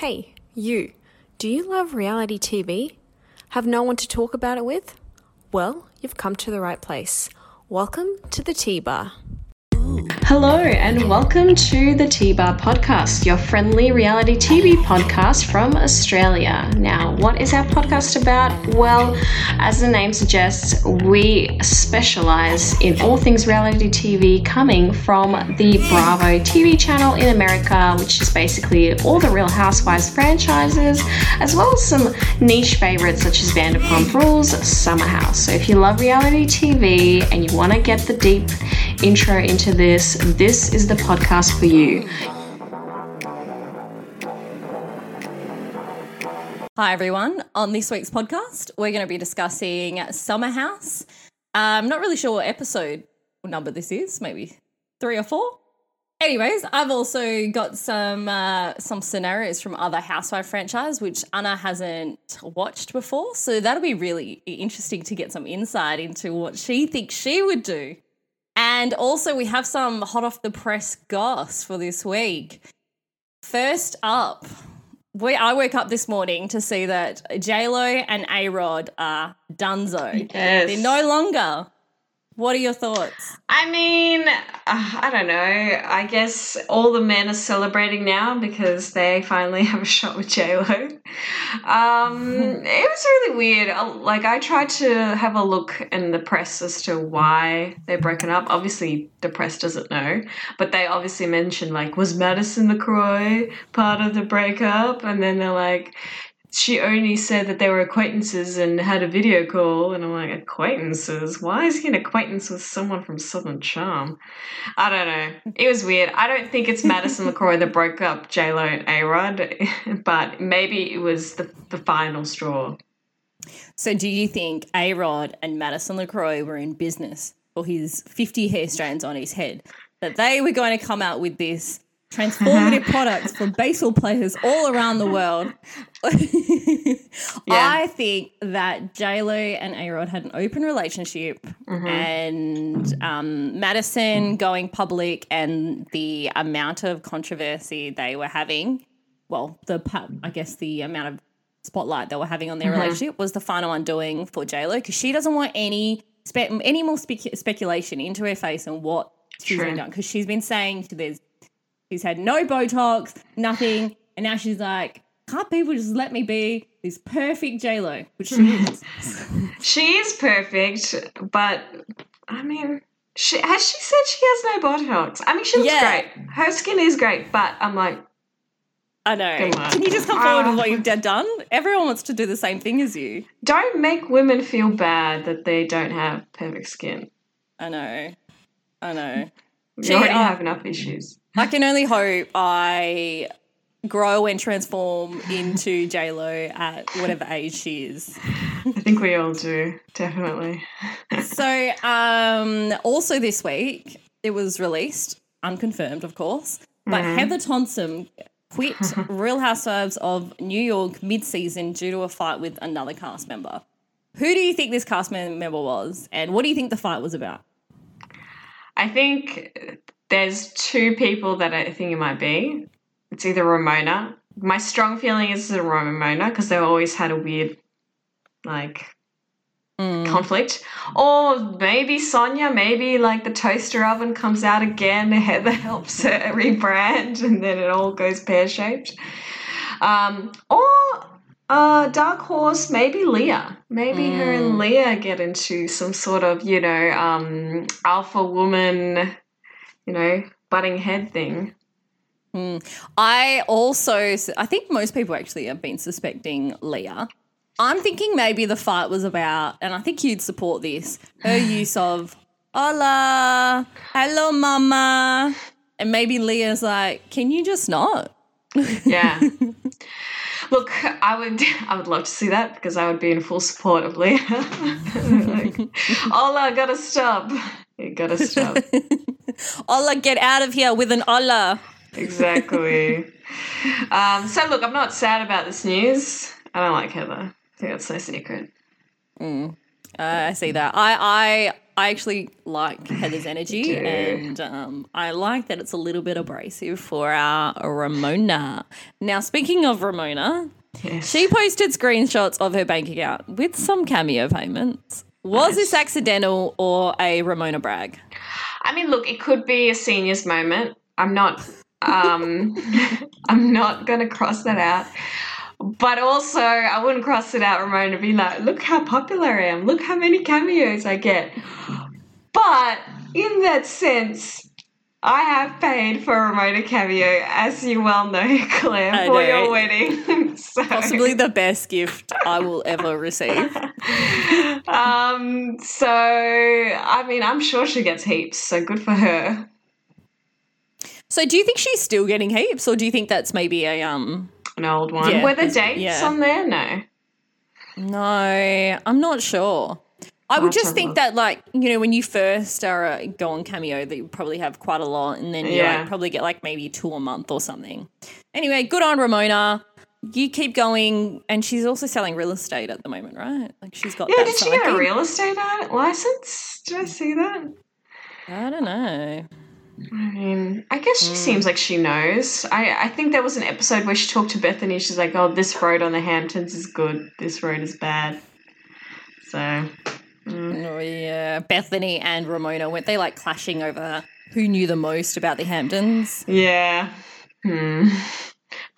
Hey, you. Do you love reality TV? Have no one to talk about it with? Well, you've come to the right place. Welcome to the Tea Bar. Hello, and welcome to the T Bar Podcast, your friendly reality TV podcast from Australia. Now, what is our podcast about? Well, as the name suggests, we specialize in all things reality TV coming from the Bravo TV channel in America, which is basically all the Real Housewives franchises, as well as some niche favorites such as Vanderpump Rules, Summer House. So, if you love reality TV and you want to get the deep intro into this, this is the podcast for you. Hi, everyone. On this week's podcast, we're going to be discussing Summer House. I'm not really sure what episode number this is, maybe three or four. Anyways, I've also got some uh, some scenarios from other Housewife franchise which Anna hasn't watched before, so that'll be really interesting to get some insight into what she thinks she would do and also, we have some hot off the press goss for this week. First up, we, I woke up this morning to see that J Lo and A Rod are donezo. Yes. They're no longer what are your thoughts? I mean, uh, I don't know. I guess all the men are celebrating now because they finally have a shot with J Lo. Um, it was really weird. Uh, like I tried to have a look in the press as to why they're broken up. Obviously, the press doesn't know, but they obviously mentioned like was Madison LeCroy part of the breakup, and then they're like, she only said that they were acquaintances and had a video call and i'm like acquaintances? Why is he an acquaintance with someone from southern charm? I don't know. It was weird. I don't think it's madison LeCroy that broke up j-lo and a-rod but maybe it was the, the final straw. So do you think a-rod and madison LeCroy were in business? For his 50 hair strands on his head? That they were going to come out with this transformative products for baseball players all around the world. yeah. I think that JLo and A Rod had an open relationship mm-hmm. and um, Madison going public and the amount of controversy they were having, well, the I guess the amount of spotlight they were having on their mm-hmm. relationship was the final undoing for JLo because she doesn't want any spe- any more spe- speculation into her face and what she's been done because she's been saying there's She's had no Botox, nothing, and now she's like, can't people just let me be this perfect J Lo, which she is. she is perfect, but I mean, she has she said she has no Botox. I mean, she looks yeah. great. Her skin is great, but I'm like. I know. Can you just come forward uh, with what you've done? Everyone wants to do the same thing as you. Don't make women feel bad that they don't have perfect skin. I know. I know. We already uh, have enough issues. I can only hope I grow and transform into J Lo at whatever age she is. I think we all do, definitely. so, um, also this week it was released, unconfirmed, of course, but mm-hmm. Heather Thomson quit Real Housewives of New York mid-season due to a fight with another cast member. Who do you think this cast member was, and what do you think the fight was about? I think there's two people that I think it might be. It's either Ramona. My strong feeling is it's Ramona because they always had a weird, like, mm. conflict. Or maybe Sonja. maybe like the toaster oven comes out again, Heather helps her rebrand, and then it all goes pear shaped. Um, or uh, Dark Horse, maybe Leah. Maybe mm. her and mm. Leah get into some sort of, you know, um, alpha woman you know, butting head thing. Mm. I also, I think most people actually have been suspecting Leah. I'm thinking maybe the fight was about, and I think you'd support this, her use of hola, hello, mama. And maybe Leah's like, can you just not? Yeah. Look, I would I would love to see that because I would be in full support of Leah. like, Hola, gotta stop. You gotta stop. Allah, get out of here with an Allah. Exactly. um, so, look, I'm not sad about this news. I don't like Heather. I think that's no secret. Mm. Uh, I see that. I, I I actually like Heather's energy, and um, I like that it's a little bit abrasive for our Ramona. Now, speaking of Ramona, Yes. she posted screenshots of her bank account with some cameo payments. Was this accidental or a Ramona brag? I mean, look, it could be a seniors moment. I'm not. Um, I'm not going to cross that out. But also, I wouldn't cross it out, Ramona, be like, look how popular I am. Look how many cameos I get. But in that sense, I have paid for a Ramona cameo, as you well know, Claire, I for know. your wedding. so, Possibly the best gift I will ever receive. Um. So, I mean, I'm sure she gets heaps. So good for her. So, do you think she's still getting heaps, or do you think that's maybe a um? An old one. Yeah, Were the dates yeah. on there? No. No, I'm not sure. I would just think that, like, you know, when you first are uh, go on Cameo, that you probably have quite a lot, and then you Yeah. like, probably get like maybe two a month or something. Anyway, good on Ramona. You keep going, and she's also selling real estate at the moment, right? Like, she's got Yeah, that did she get a real estate license? Did I see that? I don't know. I mean, I guess Hmm. she seems like she knows. I, I think there was an episode where she talked to Bethany. She's like, oh, this road on the Hamptons is good. This road is bad. So, Oh, yeah, Bethany and Ramona weren't they like clashing over who knew the most about the Hamptons? yeah. Hmm.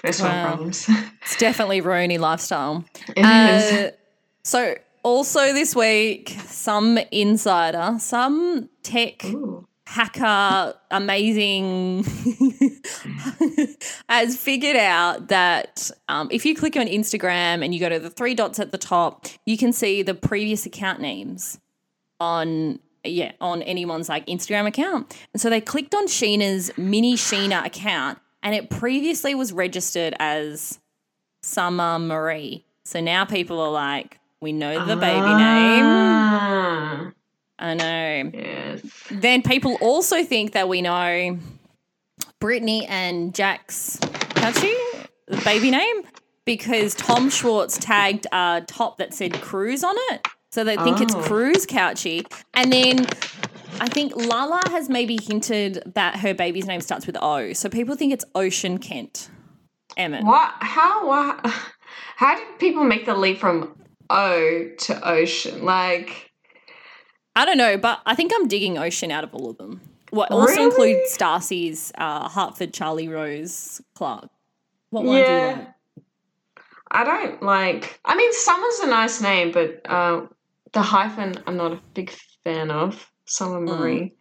First world Wow. problems. It's definitely Roni lifestyle. It is. Uh, so also this week, some insider, some tech Ooh. hacker, amazing, has figured out that um, if you click on Instagram and you go to the three dots at the top, you can see the previous account names on yeah on anyone's like Instagram account. And so they clicked on Scheana's mini Sheena account, and it previously was registered as Summer Marie. So now people are like, we know the baby name. Ah, I know. yes. Then people also think that we know Brittany and Jax Cauchi, the baby name, because Tom Schwartz tagged a top that said Cruz on it. So they think it's Oh. Cruz Cauchi. And then I think Lala has maybe hinted that her baby's name starts with O. So people think it's Ocean Kent. Emmett. What? How? What? How did people make the leap from O to ocean? Like, I don't know, but I think I'm digging Ocean out of all of them. What also Really? includes Stassi's uh, Hartford Charlie Rose Clark. What one do you yeah. like? I don't like. I mean, Summer's a nice name, but uh, the hyphen I'm not a big fan of. Summer Marie.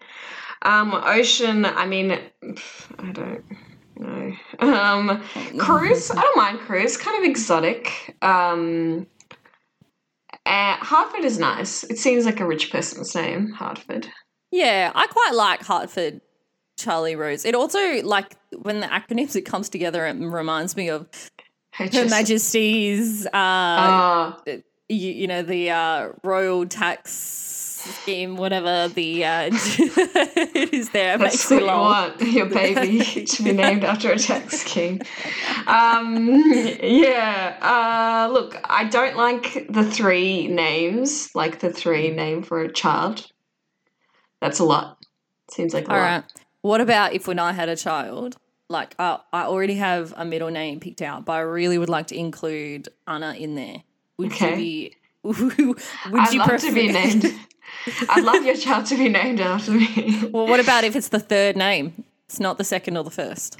Um, ocean. I mean, I don't know. Um, Cruz. I don't mind Cruz. Kind of exotic. Um, uh, Hartford is nice. It seems like a rich person's name. Hartford. Yeah, I quite like Hartford Charlie Rose. It also like when the acronyms it comes together, it reminds me of Her HS. Majesty's, uh, Ah, you, you know, the uh, royal tax scheme, whatever the uh, it is there. It That's what you want your baby to be named after a tax king. Um, yeah. Uh, look, I don't like the three names, like the three name for a child. That's a lot. Seems like a All lot. right. What about if when I had a child? Like, uh, I already have a middle name picked out, but I really would like to include Anna in there. Would Okay. you be? would I'd you love prefer to be named. I'd love your child to be named after me. Well, what about if it's the third name? It's not the second or the first.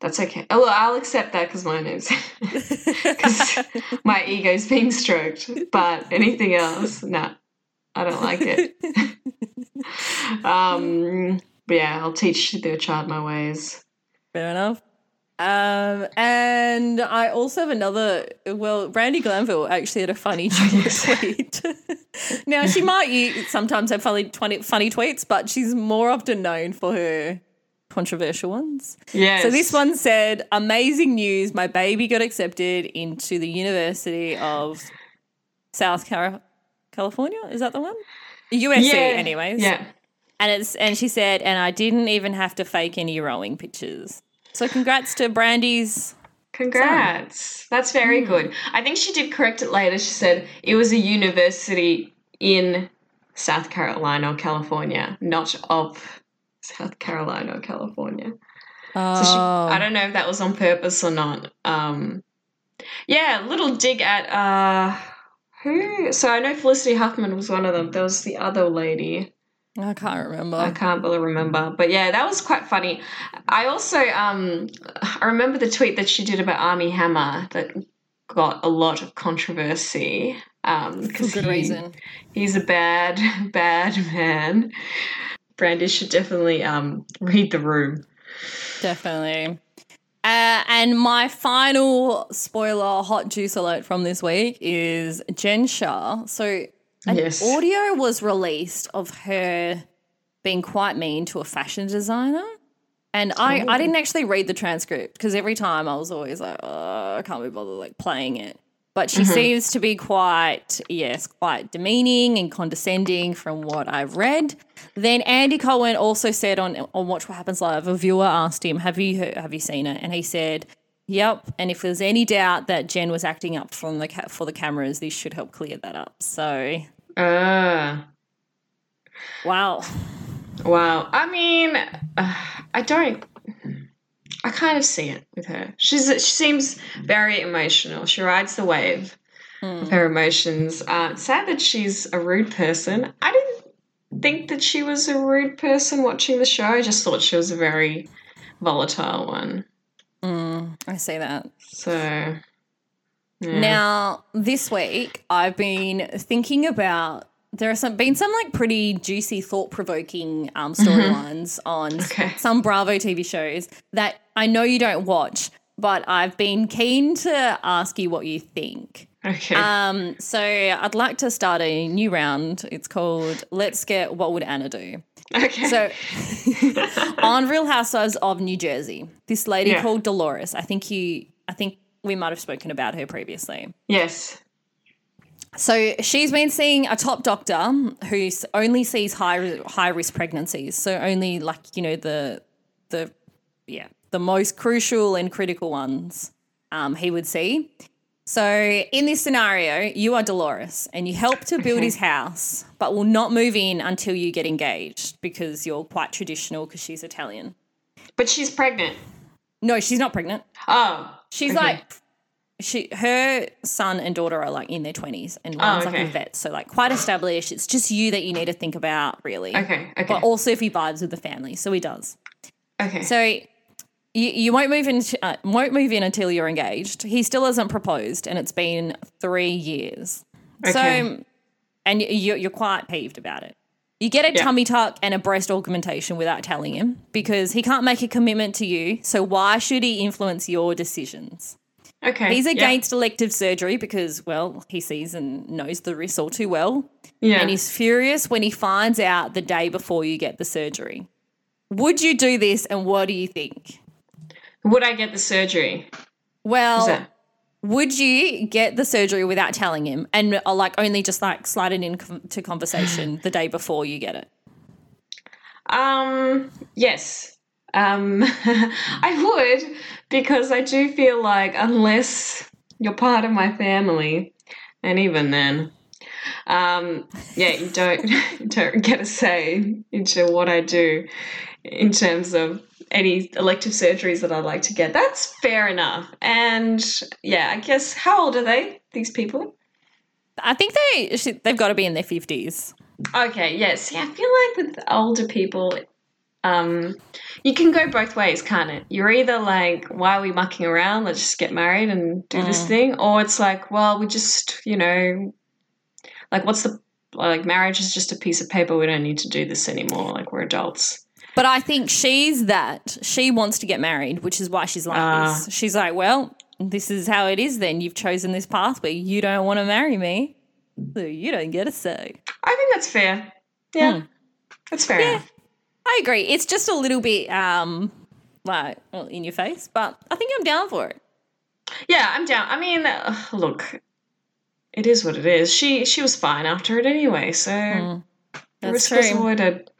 That's okay. Oh, well, I'll accept that because my name's because my ego's being stroked. But anything else, no, I don't like it. um, but yeah, I'll teach the child my ways. Fair enough. Um, and I also have another. Well, Brandi Glanville actually had a funny tweet. now she might sometimes have funny, twenty, funny tweets, but she's more often known for her controversial ones. Yes. So this one said, "Amazing news! My baby got accepted into the University of South California. Is that the one? USC, yeah, anyways. Yeah. And it's and she said, and I didn't even have to fake any rowing pictures. So congrats to Brandi's. Congrats. That's Hmm. very good. I think she did correct it later. She said it was a university in South Carolina or California, not of South Carolina or California. So she, Oh. I don't know if that was on purpose or not. Um, yeah, little dig at uh, who. So I know Felicity Huffman was one of them. There was the other lady. I can't remember. I can't really remember, but yeah, that was quite funny. I also um, I remember the tweet that she did about Armie Hammer that got a lot of controversy. Um, For good he- reason. He's a bad, bad man. Brandi should definitely um read the room. Definitely. Uh, and my final spoiler hot juice alert from this week is Jen Shah. So, an Yes. audio was released of her being quite mean to a fashion designer. And I, I oh. didn't actually read the transcript because every time I was always like, oh, I can't be bothered like playing it. But she mm-hmm. seems to be quite, yes, quite demeaning and condescending from what I've read. Then Andy Cohen also said on on Watch What Happens Live, a viewer asked him, "Have you heard, have you seen it?" And he said, "Yep." And if there's any doubt that Jen was acting up from the ca- for the cameras, this should help clear that up. So, Uh, wow, wow. I mean, uh, I don't. I kind of see it with her. She's she seems very emotional. She rides the wave of her emotions. Uh, sad that she's a rude person. I didn't think that she was a rude person watching the show. I just thought she was a very volatile one. I see that. So yeah. Now, this week, I've been thinking about there have some been some like pretty juicy, thought provoking um, storylines on Okay. some Bravo TV shows that I know you don't watch, but I've been keen to ask you what you think. okay. Um, so I'd like to start a new round. It's called Let's Get What Would Anna Do? Okay. So on Real Housewives of New Jersey, this lady Yeah. called Dolores. I think you I think we might have spoken about her previously. yes. So she's been seeing a top doctor who only sees high high risk pregnancies. So only like you know the the yeah the most crucial and critical ones um, he would see. So in this scenario, you are Dolores and you help to build Okay. his house, but will not move in until you get engaged because you're quite traditional because she's Italian. But she's pregnant. No, she's not pregnant. Oh. She's okay. like she her son and daughter are like in their twenties and oh, one's like Oh, okay. a vet, so like quite established. It's just you that you need to think about really. Okay. Okay. But also if he vibes with the family, so he does. okay. So you, you won't move in uh, won't move in until you're engaged. He still hasn't proposed, and it's been three years. Okay. So, and you, you're quite peeved about it. You get a Yeah. tummy tuck and a breast augmentation without telling him because he can't make a commitment to you. So why should he influence your decisions? okay. He's yeah. against elective surgery because, well, he sees and knows the risks all too well. Yeah. And he's furious when he finds out the day before you get the surgery. Would you do this and what do you think? Would I get the surgery? Well, that? would you get the surgery without telling him and uh, like only just like slide it into conversation the day before you get it? Um. Yes. Um. I would because I do feel like unless you're part of my family, and even then, um, yeah, you don't you don't get a say into what I do in terms of any elective surgeries that I'd like to get. That's fair enough. And yeah, I guess how old are they? These people? I think they they've got to be in their 50s. Okay, yes. Yeah, I feel like with older people, um, you can go both ways, can't it? You're either like, why are we mucking around? Let's just get married and do this thing. Or it's like, well, we just, you know, like, what's the, like, marriage is just a piece of paper. We don't need to do this anymore. Like, we're adults. But I think she's that. She wants to get married, which is why she's like Ah. this. She's like, well, this is how it is then. You've chosen this pathway. You don't want to marry me. So you don't get a say. I think that's fair. Yeah. That's fair enough. I agree. It's just a little bit um like well, in your face, but I think I'm down for it. Yeah, I'm down. I mean, uh, look, it is what it is. She she was fine after it anyway, so the That's risk was avoided.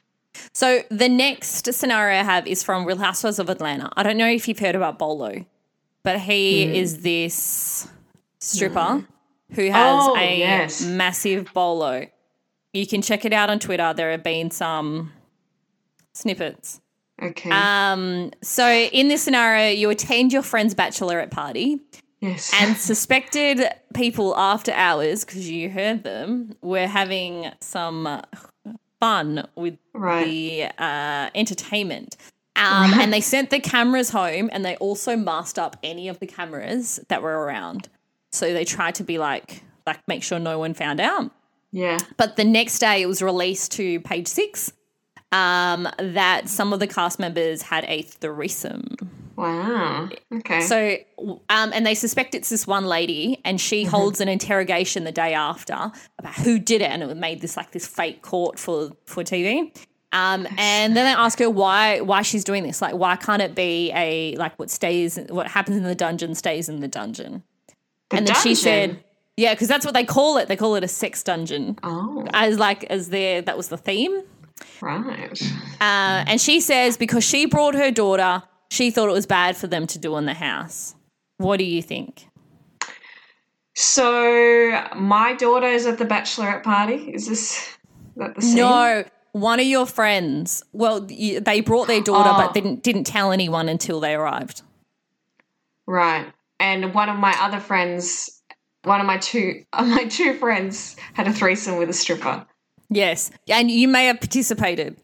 So the next scenario I have is from Real Housewives of Atlanta. I don't know if you've heard about Bolo, but he Hmm. is this stripper who has Oh, a yes. massive bolo. You can check it out on Twitter. There have been some snippets. Okay. Um, so in this scenario, you attend your friend's bachelorette party yes. and suspected people after hours, because you heard them, were having some fun with Right. the uh, entertainment. Um, and they sent the cameras home and they also masked up any of the cameras that were around. So they tried to be like, like make sure no one found out. yeah. But the next day, it was released to page six um, that some of the cast members had a threesome. Wow. Okay. So, um, and they suspect it's this one lady, and she holds an interrogation the day after about who did it, and it made this like this fake court for for TV. Um, and then they ask her why why she's doing this. Like, why can't it be a like what stays what happens in the dungeon stays in the dungeon? The and then she said, yeah, because that's what they call it. They call it a sex dungeon Oh, as like as their that was the theme. Right. Uh, and she says because she brought her daughter, she thought it was bad for them to do in the house. What do you think? So my daughter is at the bachelorette party. Is this is that the scene? No, one of your friends. Well, they brought their daughter, Oh. but didn't didn't tell anyone until they arrived. Right. And one of my other friends, one of my two, my two friends had a threesome with a stripper. Yes, and you may have participated.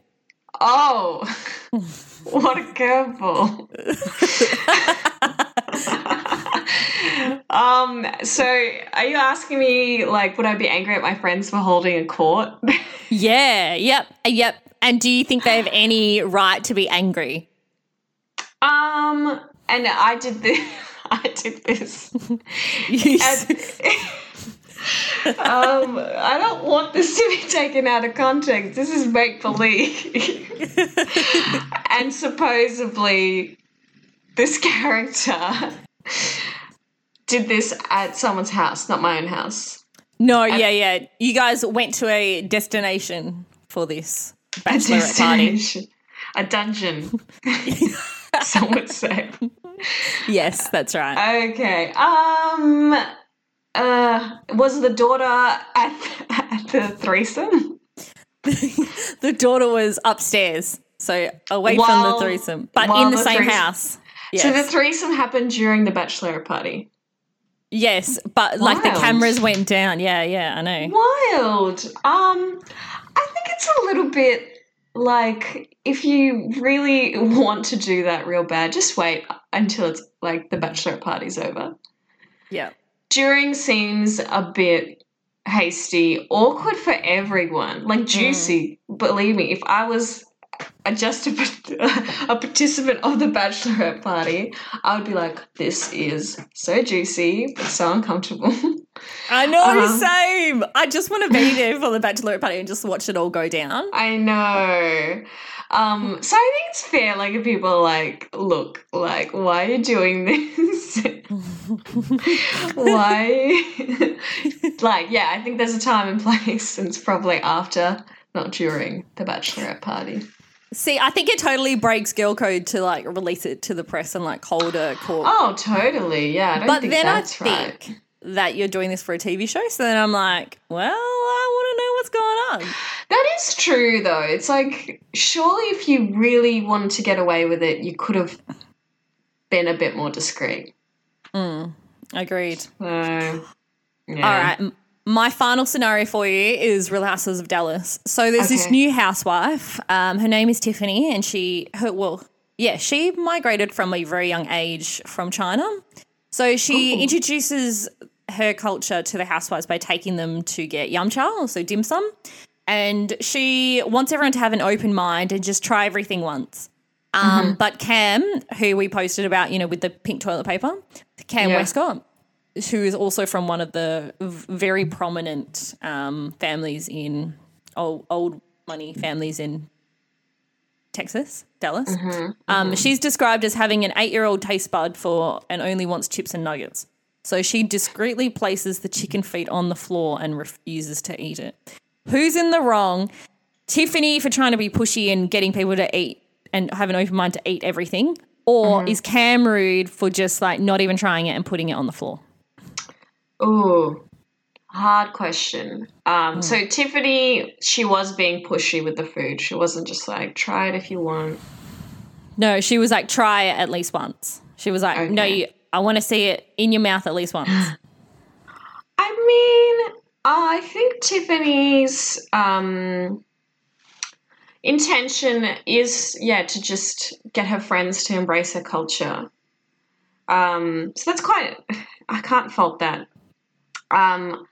Oh, what a curveball. um, so are you asking me, like, would I be angry at my friends for holding a court? Yeah, yep, yep. And do you think they have any right to be angry? um, and I did this. I did this. And, um, I don't want this to be taken out of context. This is make believe. and supposedly, this character did this at someone's house, not my own house. no, yeah, yeah. You guys went to a destination for this bachelorette party. A dungeon, some would say. Yes, that's right. Okay. Um. Uh. Was the daughter at, at the threesome? the daughter was upstairs, so away from the threesome, but in the, the same house. Yes. So the threesome happened during the bachelorette party. yes, but like the cameras went down. Yeah, yeah, I know. Wild. Um. I think it's a little bit like if you really want to do that real bad, just wait until it's like the bachelorette party's over. Yeah. During seems a bit hasty, awkward for everyone. Mm. Like juicy. Believe me, if I was a just a, a participant of the bachelorette party, I would be like, "This is so juicy, but so uncomfortable." I know, Uh-huh. same. I just want to be there for the bachelorette party and just watch it all go down. I know. Um, so I think it's fair. Like if people are like, "Look, like, why are you doing this?" why? like, yeah, I think there's a time and place, and it's probably after, not during the bachelorette party. See, I think it totally breaks girl code to like release it to the press and like hold a court. Oh, totally. Yeah, I don't but think then I think right. That you're doing this for a TV show, so then I'm like, well, I want to know what's going on. That is true, though. It's like, surely if you really wanted to get away with it, you could have been a bit more discreet. Mm, Agreed. So, yeah. All right. My final scenario for you is Real Houses of Dallas. So there's this new housewife. Um, her name is Tiffany, and she, her, well, yeah, she migrated from a very young age from China. So she Ooh. introduces her culture to the housewives by taking them to get yum cha, so dim sum. And she wants everyone to have an open mind and just try everything once. Um, But Cam, who we posted about, you know, with the pink toilet paper, Cam Yeah. Westcott, who is also from one of the very prominent um, families in old, old money families in Texas, Dallas. Mm-hmm, um, mm-hmm. she's described as having an eight year old taste bud for and only wants chips and nuggets. So she discreetly places the chicken feet on the floor and refuses to eat it. Who's in the wrong? Tiffany for trying to be pushy and getting people to eat and have an open mind to eat everything? Or mm-hmm. is Cam rude for just like not even trying it and putting it on the floor? Ooh. Hard question. Um, So Tiffany, she was being pushy with the food. She wasn't just like try it if you want. No, she was like, try it at least once. She was like, no, you, I want to see it in your mouth at least once. I mean, I think Tiffany's um, intention is, yeah, to just get her friends to embrace her culture. Um, so that's quite, I can't fault that. Um,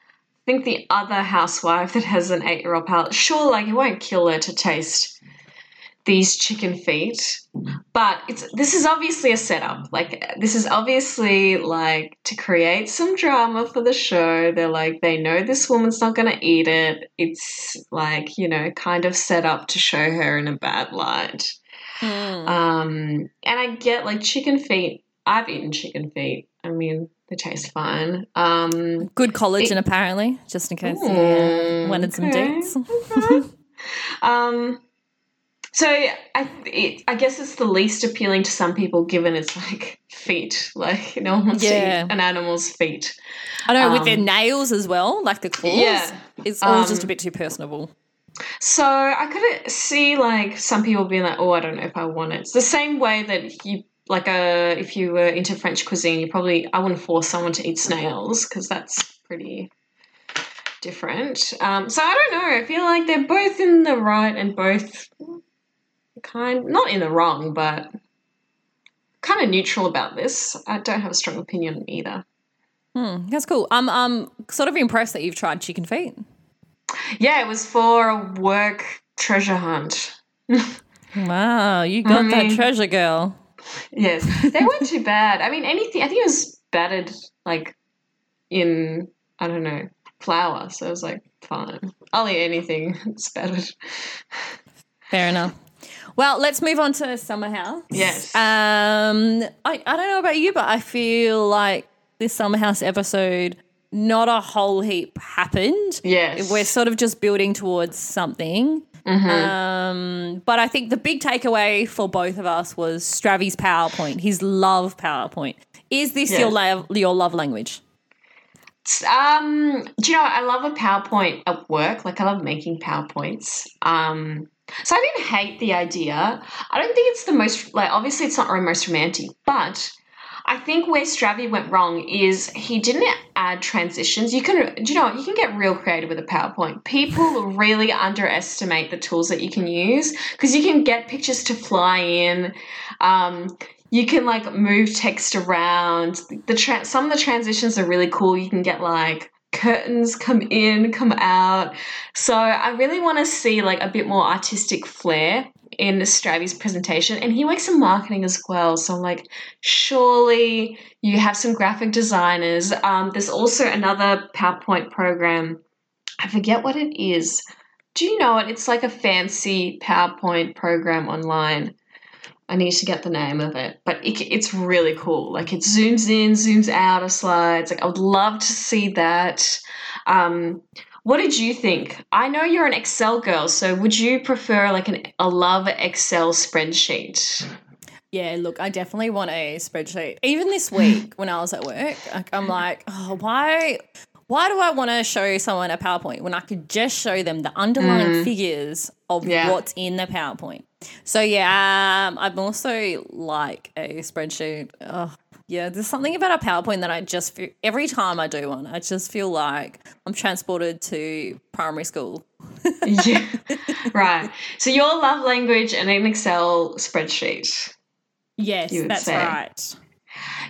think the other housewife that has an eight year old palate, sure, like it won't kill her to taste these chicken feet but it's this is obviously a setup. Like this is obviously like to create some drama for the show. They're like they know this woman's not going to eat it. It's like you know kind of set up to show her in a bad light. Um and i get like chicken feet i've eaten chicken feet. I mean taste fine um Good collagen, apparently, just in case you uh, Mm, wanted some okay. dates. um so I, it, I guess it's the least appealing to some people given it's like feet like no one wants Yeah. to eat an animal's feet I know, with their Um, nails as well, like the claws. Yeah. It's all Um, just a bit too personable. So I could see like some people being like, "Oh, I don't know if I want it." It's the same way that you like uh, if you were into French cuisine, you probably I wouldn't force someone to eat snails because that's pretty different. Um, so I don't know. I feel like they're both in the right and both kind not in the wrong, but kind of neutral about this. I don't have a strong opinion on either. Hmm, that's cool. I'm um sort of impressed that you've tried chicken feet. Yeah, it was for a work treasure hunt. Wow, you got that mean- treasure girl. Yes, they weren't too bad. I mean, anything. I think it was battered like in I don't know flour, so it was like fine. I'll eat anything that's battered. Fair enough. Well, let's move on to Summer House. Yes. Um, I, I don't know about you, but I feel like this Summer House episode, not a whole heap happened. Yes. We're sort of just building towards something. Mm-hmm. Um, but I think the big takeaway for both of us was Stravi's PowerPoint, his love PowerPoint. Is this Yeah. your love your love language? Um, do you know? I love a PowerPoint at work. Like I love making PowerPoints. Um, so I didn't hate the idea. I don't think it's the most like. Obviously, it's not the most romantic, but I think where Stravi went wrong is he didn't add transitions. You can, do you know, you can get real creative with a PowerPoint. People really underestimate the tools that you can use because you can get pictures to fly in. Um, you can like move text around. The tra- some of the transitions are really cool. You can get like curtains come in, come out. So I really want to see like a bit more artistic flair in Stravi's presentation, and he works in marketing as well. So I'm like, surely you have some graphic designers. Um, there's also another PowerPoint program. I forget what it is. Do you know it? It's like a fancy PowerPoint program online. I need to get the name of it, but it, it's really cool. Like it zooms in, zooms out of slides. Like I would love to see that. Um, what did you think? I know you're an Excel girl, so would you prefer like an a love Excel spreadsheet? Yeah, look, I definitely want a spreadsheet. Even this week when I was at work, like, I'm like, oh, why why do I want to show someone a PowerPoint when I could just show them the underlying figures of Yeah. what's in the PowerPoint? So yeah, um, I'm also like a spreadsheet. Oh, yeah, there's something about a PowerPoint that I just feel every time I do one, I just feel like I'm transported to primary school. yeah, right. So your love language and an Excel spreadsheet. Yes, that's say. right.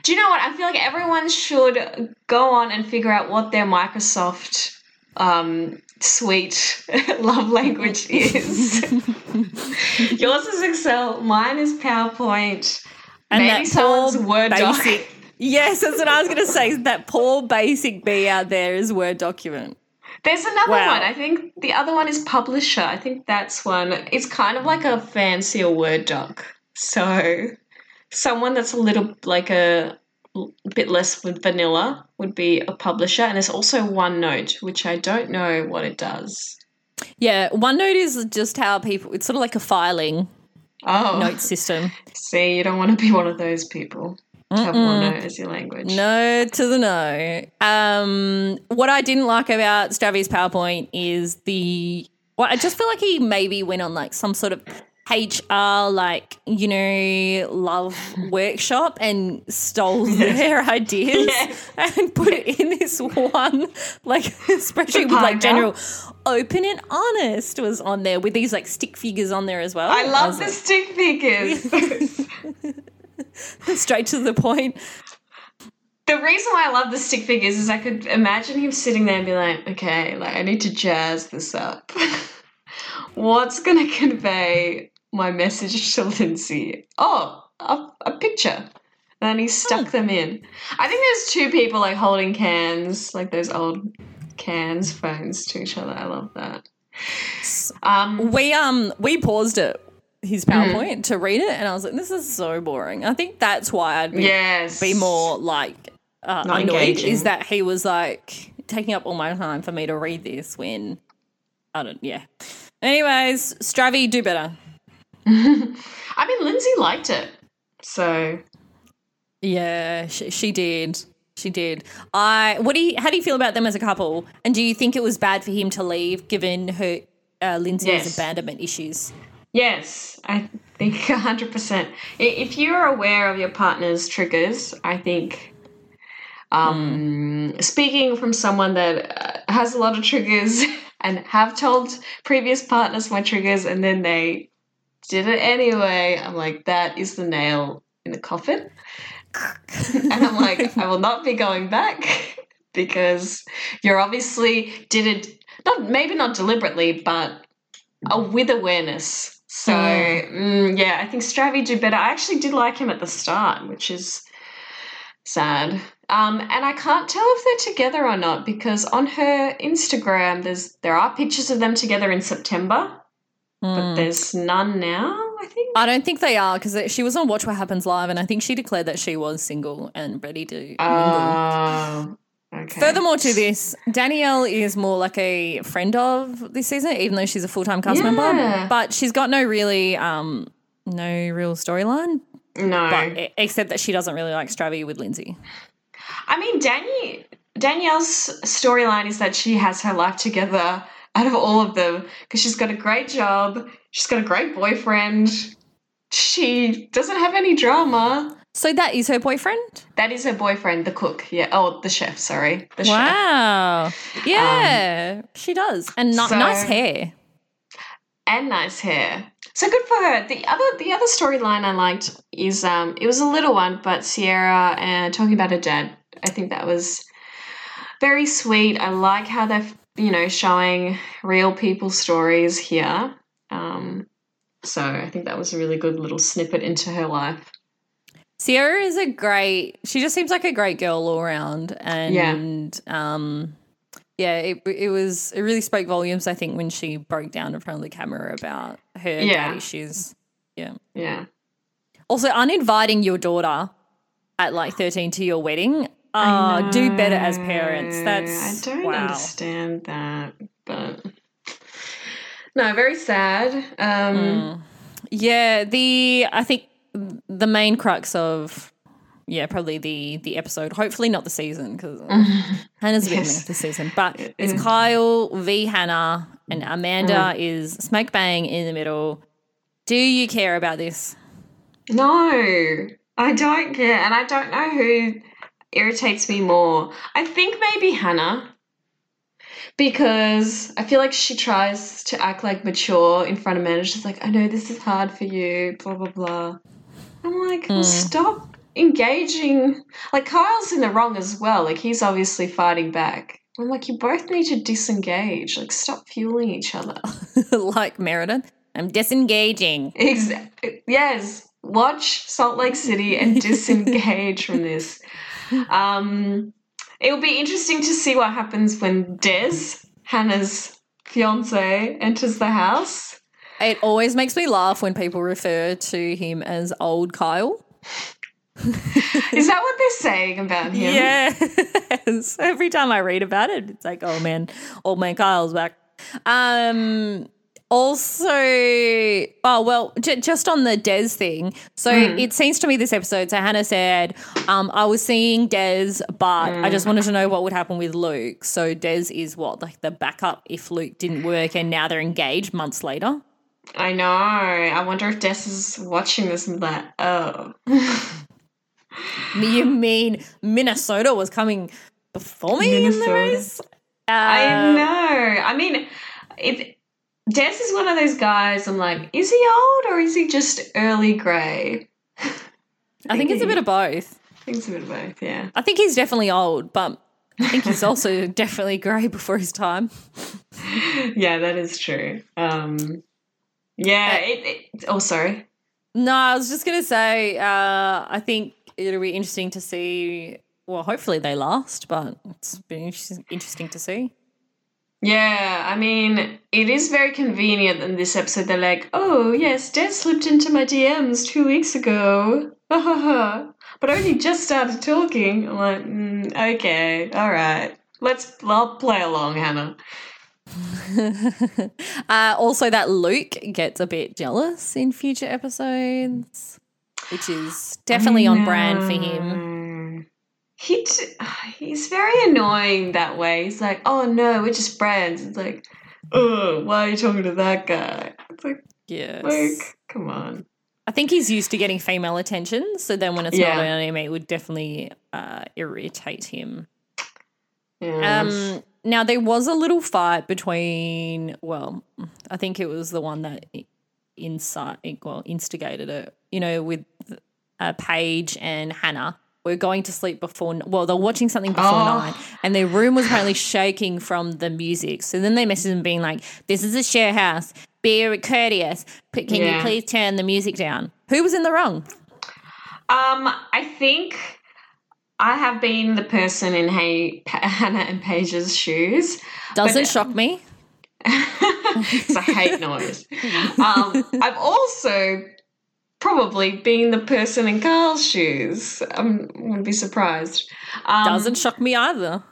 Do you know what? I feel like everyone should go on and figure out what their Microsoft um, suite love language is. Yours is Excel, mine is PowerPoint. And Maybe that someone's poor Word doc. basic- Yes, that's what I was going to say. That poor basic B out there is Word document. There's another Wow. one. I think the other one is Publisher. I think that's one. It's kind of like a fancier Word doc. So someone that's a little like a bit less vanilla would be a publisher. And there's also OneNote, which I don't know what it does. Yeah, OneNote is just how people, it's sort of like a filing Oh, note system. see, you don't want to be one of those people. to have Wano as your language. No to the no. Um, what I didn't like about Stravi's PowerPoint is the. Well, I just feel like he maybe went on like some sort of HR, like, you know, love workshop and stole their ideas Yes. and put it in this one, like, spreadsheet with like general open and honest was on there with these like stick figures on there as well. I love was the stick figures. straight to the point. the reason why I love the stick figures is I could imagine him sitting there and be like, okay, like I need to jazz this up. What's going to convey my message to Lindsay? Oh, a, a picture. And then he stuck them in. I think there's two people like holding cans, like those old cans phones to each other. I love that. Um, We um we paused it his PowerPoint to read it, and I was like, "This is so boring." I think that's why I'd be, yes. be more like uh, Not annoyed. engaging. Is that he was like taking up all my time for me to read this when I don't. Yeah. Anyways, Stravi, do better. I mean, Lindsay liked it. So Yeah, she, she did. She did. I. What do you? How do you feel about them as a couple? And do you think it was bad for him to leave, given her uh, Lindsay's Yes. abandonment issues? Yes, I think 100%. If you're aware of your partner's triggers, I think, um, speaking from someone that uh, has a lot of triggers and have told previous partners my triggers and then they did it anyway, I'm like, that is the nail in the coffin. and I'm like, I will not be going back because you're obviously did it, not maybe not deliberately, but uh, with awareness. So mm, yeah, I think Stravi do better. I actually did like him at the start, which is sad. Um, and I can't tell if they're together or not because on her Instagram, there's there are pictures of them together in September, but there's none now. I think. I don't think they are because she was on Watch What Happens Live, and I think she declared that she was single and ready to mingle. Oh, okay. Furthermore to this, Danielle is more like a friend of this season, even though she's a full time cast Yeah. member. But she's got no really, um, no real storyline, no, but except that she doesn't really like Stravi with Lindsay. I mean, Dani- Danielle's storyline is that she has her life together out of all of them because she's got a great job, she's got a great boyfriend, she doesn't have any drama. So that is her boyfriend. That is her boyfriend, the cook. Yeah. Oh, the chef. Sorry, the chef. Wow. Yeah, she does, and ni- so- nice hair. and nice hair. So good for her. The other the other storyline I liked is um it was a little one, but Ciara and talking about her dad. I think that was very sweet. I like how they're you know showing real people's stories here. Um, so I think that was a really good little snippet into her life. Ciara is a great. She just seems like a great girl all around, and um, yeah, it it was it really spoke volumes. I think when she broke down in front of the camera about her Yeah. dad issues. Yeah. Yeah. Also, uninviting your daughter at like thirteen to your wedding. Uh, do better as parents. That's I don't wow. understand that, but no, very sad. Um, Mm. Yeah, the I think the main crux of yeah probably the the episode. Hopefully not the season because Hannah's a bit Yes. this season, but It it's is. Kyle v Hannah and Amanda Mm. is smack bang in the middle. Do you care about this? No, I don't care, and I don't know who irritates me more. I think maybe Hannah. Because I feel like she tries to act like mature in front of men. She's like, I know this is hard for you, blah, blah, blah. I'm like, well, hmm. stop engaging. Like, Kyle's in the wrong as well. Like, he's obviously fighting back. I'm like, you both need to disengage. Like, stop fueling each other. like Meredith, I'm disengaging. Yes. Watch Salt Lake City and disengage from this. Um, it'll be interesting to see what happens when Des, Hannah's fiance, enters the house. It always makes me laugh when people refer to him as old Kyle. Is that what they're saying about him? Yes. Every time I read about it, it's like, oh man, old man Kyle's back. Um, also, oh well, j- just on the Des thing. So it seems to me this episode. So Hannah said, um, "I was seeing Des, but I just wanted to know what would happen with Luke." So Des is what like the backup if Luke didn't work, and now they're engaged months later. I know. I wonder if Des is watching this and like, oh. You mean Minnesota was coming before me in the Minnesota. race? I Uh, know. I mean, it, Des is one of those guys. I'm like, is he old or is he just early grey? I think it's a bit of both. I think it's a bit of both. Yeah. I think he's definitely old, but I think he's also definitely grey before his time. Yeah, that is true. Um, yeah. It, it, oh, sorry. No, I was just gonna say, uh, I think it'll be interesting to see. Well, hopefully they last, but it's been interesting to see. Yeah, I mean, it is very convenient in this episode. They're like, oh, yes, Dad slipped into my DMs two weeks ago. but only just started talking. I'm like, mm, okay, all right. Let's I'll play along, Hannah. Uh, also, that Luke gets a bit jealous in future episodes, which is definitely on brand for him. He t- he's very annoying that way. He's like, oh no, we're just friends. It's like, oh, why are you talking to that guy? It's like, Yes. Luke, come on. I think he's used to getting female attention, so then when it's Yeah. not on him, it would definitely uh, irritate him. Yeah. Um, now there was a little fight between. Well, I think it was the one that inside well instigated it. You know, with uh, Paige and Hannah. We're going to sleep before. Well, they're watching something before Oh. nine, and their room was apparently shaking from the music. So then they messaged them, being like, "This is a share house. Be courteous. Can you please turn the music down?" Who was in the wrong? Um, I think I have been the person in hey, Hannah and Paige's shoes. Doesn't shock me. Because I hate noise. Um, I've also probably being the person in Carl's shoes. I'm going to be surprised. Um, Doesn't shock me either.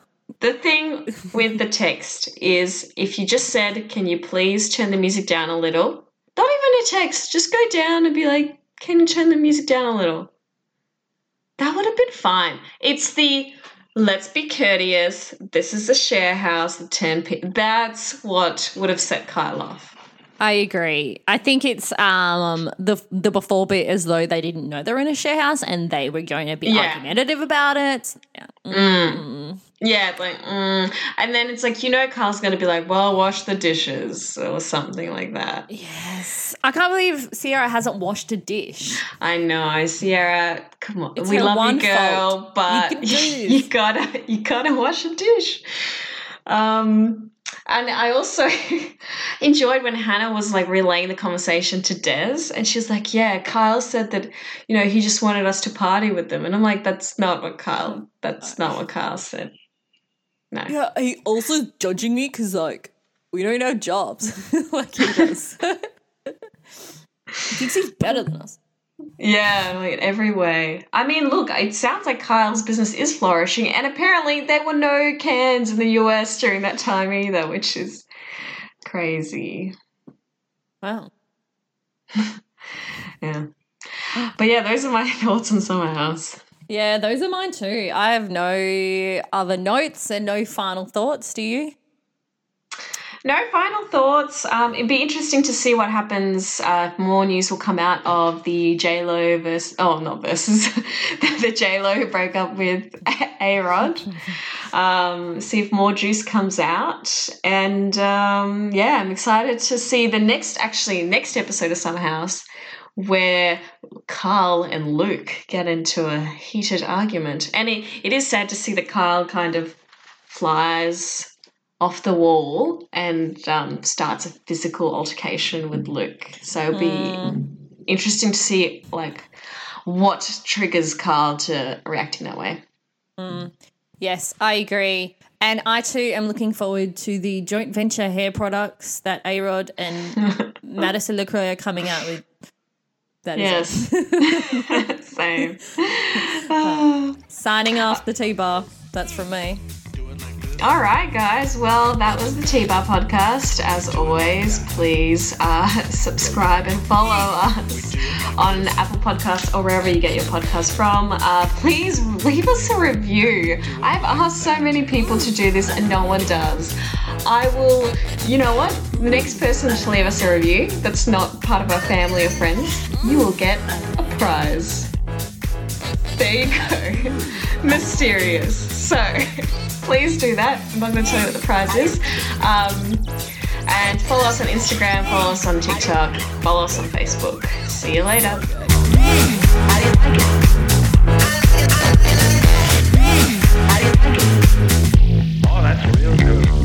The thing with the text is if you just said, Can you please turn the music down a little? Not even a text, just go down and be like, Can you turn the music down a little? That would have been fine. It's the let's be courteous. This is a share house, the 10 people. That's what would have set Kyle off. I agree. I think it's um the the before bit as though they didn't know they were in a share house and they were going to be Yeah. argumentative about it. Yeah. Mm. Yeah, like, mm. and then it's like, you know, Carl's going to be like, Well, wash the dishes or something like that. Yes. I can't believe Ciara hasn't washed a dish. I know, Ciara. Come on, It's we love you, girl, fault. but You you, gotta you gotta wash a dish. Um, and I also enjoyed when Hannah was like relaying the conversation to Des, and she's like, "Yeah, Kyle said that you know he just wanted us to party with them," and I'm like, "That's not what Kyle. That's not what Kyle said." No. Yeah, he also judging me because like we don't have jobs like he does. he thinks he's better than us. Yeah, like in every way. I mean, look, it sounds like Kyle's business is flourishing, and apparently there were no cans in the US during that time either, which is crazy. Wow. Yeah. But yeah, those are my thoughts on Summer House. Yeah, those are mine too. I have no other notes and no final thoughts. Do you? No final thoughts. Um, it'd be interesting to see what happens. Uh, more news will come out of the J Lo versus oh not versus the J Lo who broke up with A Rod. Um, see if more juice comes out, and um, yeah, I'm excited to see the next actually next episode of Summer House where Carl and Luke get into a heated argument, and it, it is sad to see that Carl kind of flies off the wall and um, starts a physical altercation with Luke. So it'll be interesting to see like what triggers Carl to react in that way. Yes, I agree. And I too am looking forward to the joint venture hair products that A Rod and Madison LeCroy are coming out with. That is Yes. Same. Ah. Signing off the T bar. That's from me. All right, guys. Well, that was the T Bar podcast. As always, please uh, subscribe and follow us on Apple Podcasts or wherever you get your podcast from. Uh, please leave us a review. I've asked so many people to do this and no one does. I will, you know what? The next person to leave us a review that's not part of our family or friends, you will get a prize. There you go. Mysterious. So please do that. I'm not going to tell you what the prize is. Um, and follow us on Instagram, follow us on TikTok, follow us on Facebook. See you later. Oh, that's real good.